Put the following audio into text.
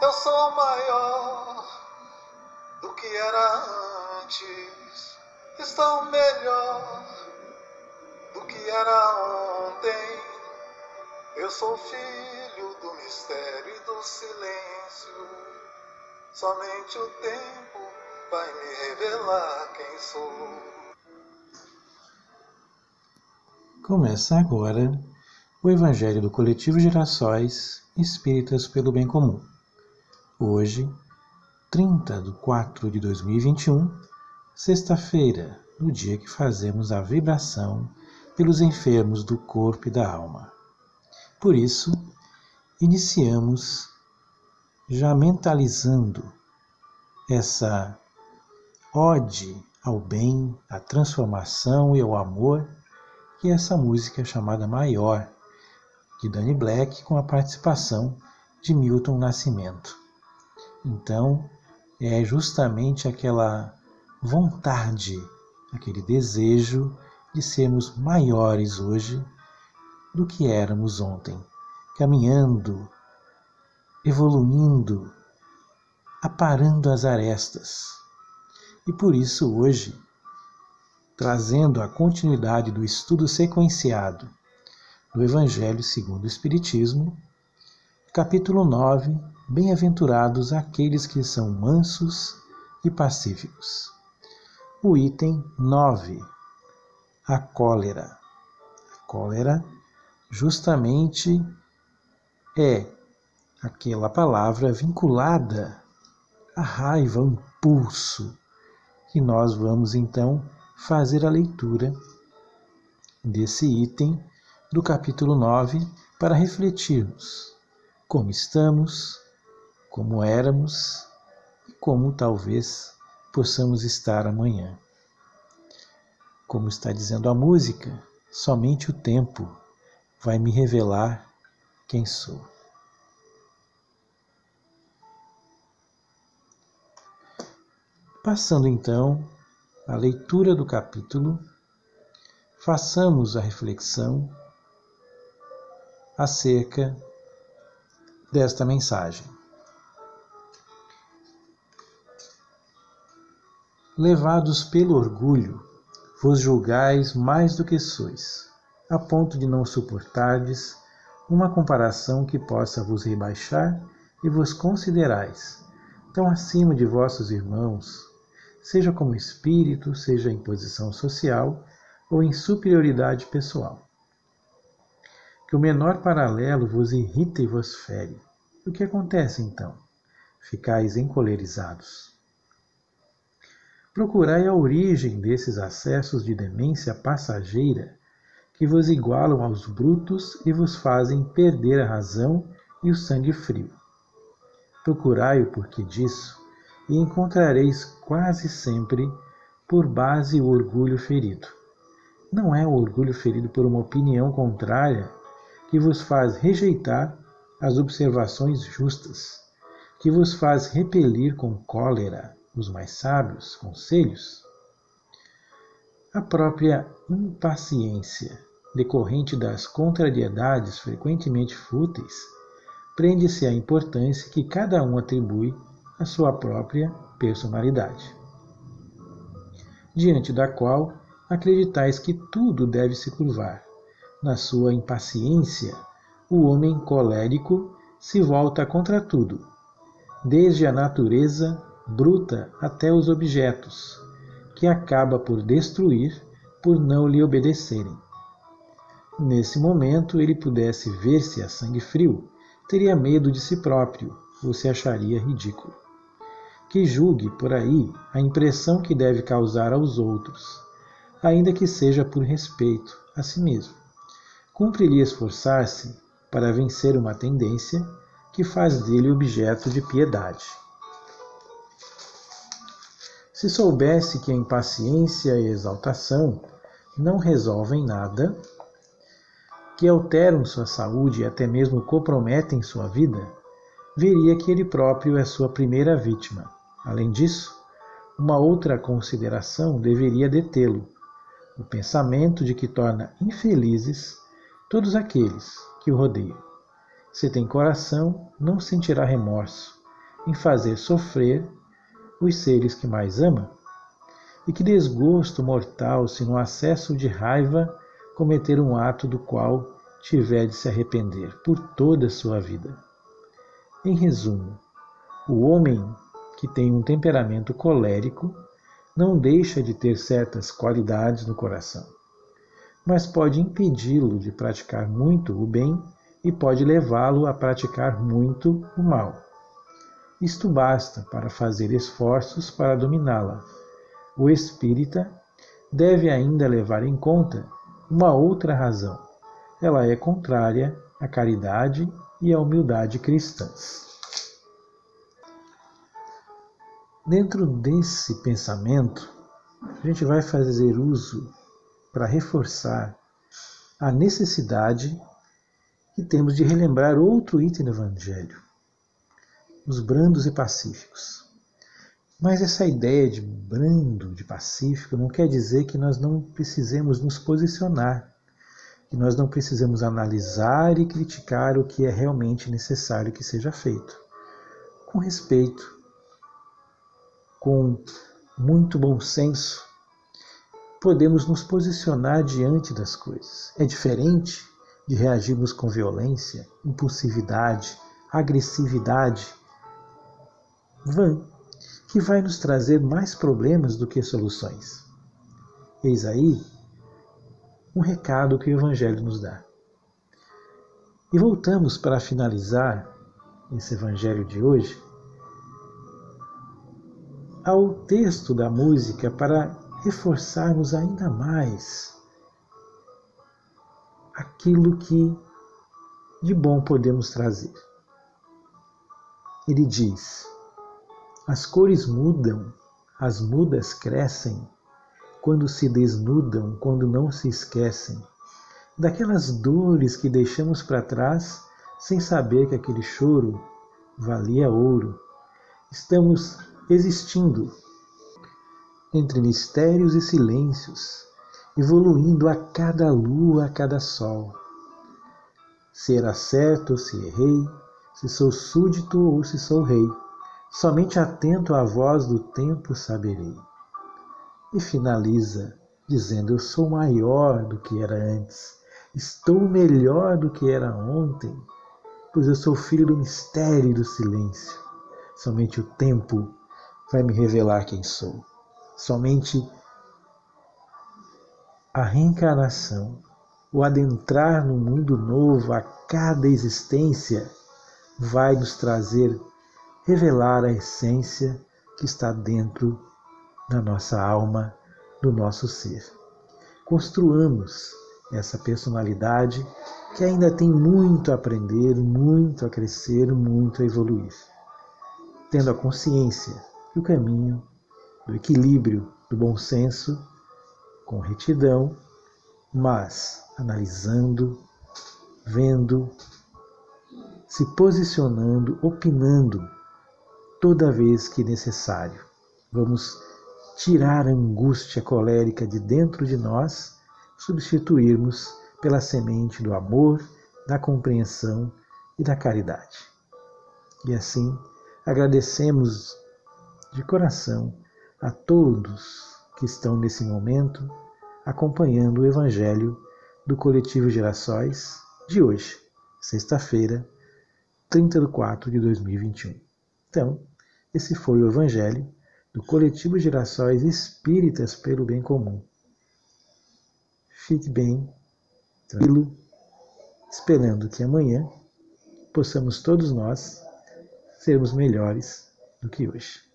Eu sou maior do que era antes. Estou melhor do que era ontem. Eu sou filho do mistério e do silêncio. Somente o tempo vai me revelar quem sou. Começa agora o Evangelho do Coletivo Gerações Espíritas pelo Bem Comum. Hoje, 30 de 4 de 2021, sexta-feira, no dia que fazemos a vibração pelos enfermos do corpo e da alma. Por isso, iniciamos já mentalizando essa ode ao bem, à transformação e ao amor, que é essa música chamada Maior, de Danny Black, com a participação de Milton Nascimento. Então, é justamente aquela vontade, aquele desejo de sermos maiores hoje do que éramos ontem, caminhando, evoluindo, aparando as arestas. E por isso hoje, trazendo a continuidade do estudo sequenciado do Evangelho segundo o Espiritismo, capítulo 9, Bem-aventurados aqueles que são mansos e pacíficos. O item 9. A cólera. A cólera justamente é aquela palavra vinculada à raiva, ao impulso, que nós vamos então fazer a leitura desse item do capítulo 9 para refletirmos como estamos, como éramos e como talvez possamos estar amanhã. Como está dizendo a música, somente o tempo vai me revelar quem sou. Passando então à leitura do capítulo, façamos a reflexão acerca desta mensagem. Levados pelo orgulho, vos julgais mais do que sois, a ponto de não suportardes uma comparação que possa vos rebaixar e vos considerais tão acima de vossos irmãos, seja como espírito, seja em posição social ou em superioridade pessoal. Que o menor paralelo vos irrita e vos fere. O que acontece então? Ficais encolerizados. Procurai a origem desses acessos de demência passageira que vos igualam aos brutos e vos fazem perder a razão e o sangue frio. Procurai o porquê disso e encontrareis quase sempre por base o orgulho ferido. Não é o orgulho ferido por uma opinião contrária que vos faz rejeitar as observações justas, que vos faz repelir com cólera os mais sábios conselhos, a própria impaciência decorrente das contrariedades frequentemente fúteis prende-se à importância que cada um atribui à sua própria personalidade, diante da qual acreditais que tudo deve se curvar. Na sua impaciência, o homem colérico se volta contra tudo, desde a natureza bruta até os objetos, que acaba por destruir por não lhe obedecerem. Nesse momento, ele pudesse ver-se a sangue frio, teria medo de si próprio ou se acharia ridículo. Que julgue por aí a impressão que deve causar aos outros, ainda que seja por respeito a si mesmo. Cumpre-lhe esforçar-se para vencer uma tendência que faz dele objeto de piedade. Se soubesse que a impaciência e a exaltação não resolvem nada, que alteram sua saúde e até mesmo comprometem sua vida, veria que ele próprio é sua primeira vítima. Além disso, uma outra consideração deveria detê-lo: o pensamento de que torna infelizes todos aqueles que o rodeiam. Se tem coração, não sentirá remorso, em fazer sofrer os seres que mais ama? E que desgosto mortal se no acesso de raiva cometer um ato do qual tiver de se arrepender por toda a sua vida. Em resumo, o homem que tem um temperamento colérico não deixa de ter certas qualidades no coração, mas pode impedi-lo de praticar muito o bem e pode levá-lo a praticar muito o mal. Isto basta para fazer esforços para dominá-la. O espírita deve ainda levar em conta uma outra razão. Ela é contrária à caridade e à humildade cristãs. Dentro desse pensamento, a gente vai fazer uso para reforçar a necessidade que temos de relembrar outro item do Evangelho, os brandos e pacíficos. Mas essa ideia de brando, de pacífico, não quer dizer que nós não precisemos nos posicionar, que nós não precisamos analisar e criticar o que é realmente necessário que seja feito, com respeito, com muito bom senso, podemos nos posicionar diante das coisas. É diferente de reagirmos com violência, impulsividade, agressividade, vã, que vai nos trazer mais problemas do que soluções. Eis aí um recado que o Evangelho nos dá. E voltamos para finalizar esse Evangelho de hoje ao texto da música para reforçarmos ainda mais aquilo que de bom podemos trazer. Ele diz: As cores mudam, as mudas crescem, quando se desnudam, quando não se esquecem daquelas dores que deixamos para trás sem saber que aquele choro valia ouro. Estamos existindo entre mistérios e silêncios, evoluindo a cada lua, a cada sol. Se era certo ou se errei, se sou súdito ou se sou rei, somente atento à voz do tempo saberei. E finaliza dizendo: Eu sou maior do que era antes, estou melhor do que era ontem, pois eu sou filho do mistério e do silêncio. Somente o tempo vai me revelar quem sou. Somente a reencarnação, o adentrar no mundo novo a cada existência, vai nos trazer, revelar a essência que está dentro da nossa alma, do nosso ser. Construamos essa personalidade que ainda tem muito a aprender, muito a crescer, muito a evoluir. Tendo a consciência o caminho do equilíbrio, do bom senso, com retidão, mas analisando, vendo, se posicionando, opinando toda vez que necessário. Vamos tirar a angústia colérica de dentro de nós, substituirmos pela semente do amor, da compreensão e da caridade. E assim agradecemos de coração a todos que estão nesse momento acompanhando o Evangelho do Coletivo Gerações de hoje, sexta-feira, 30 de 4 de 2021. Então, esse foi o Evangelho do Coletivo Gerações Espíritas pelo Bem Comum. Fique bem, tranquilo, esperando que amanhã possamos todos nós sermos melhores do que hoje.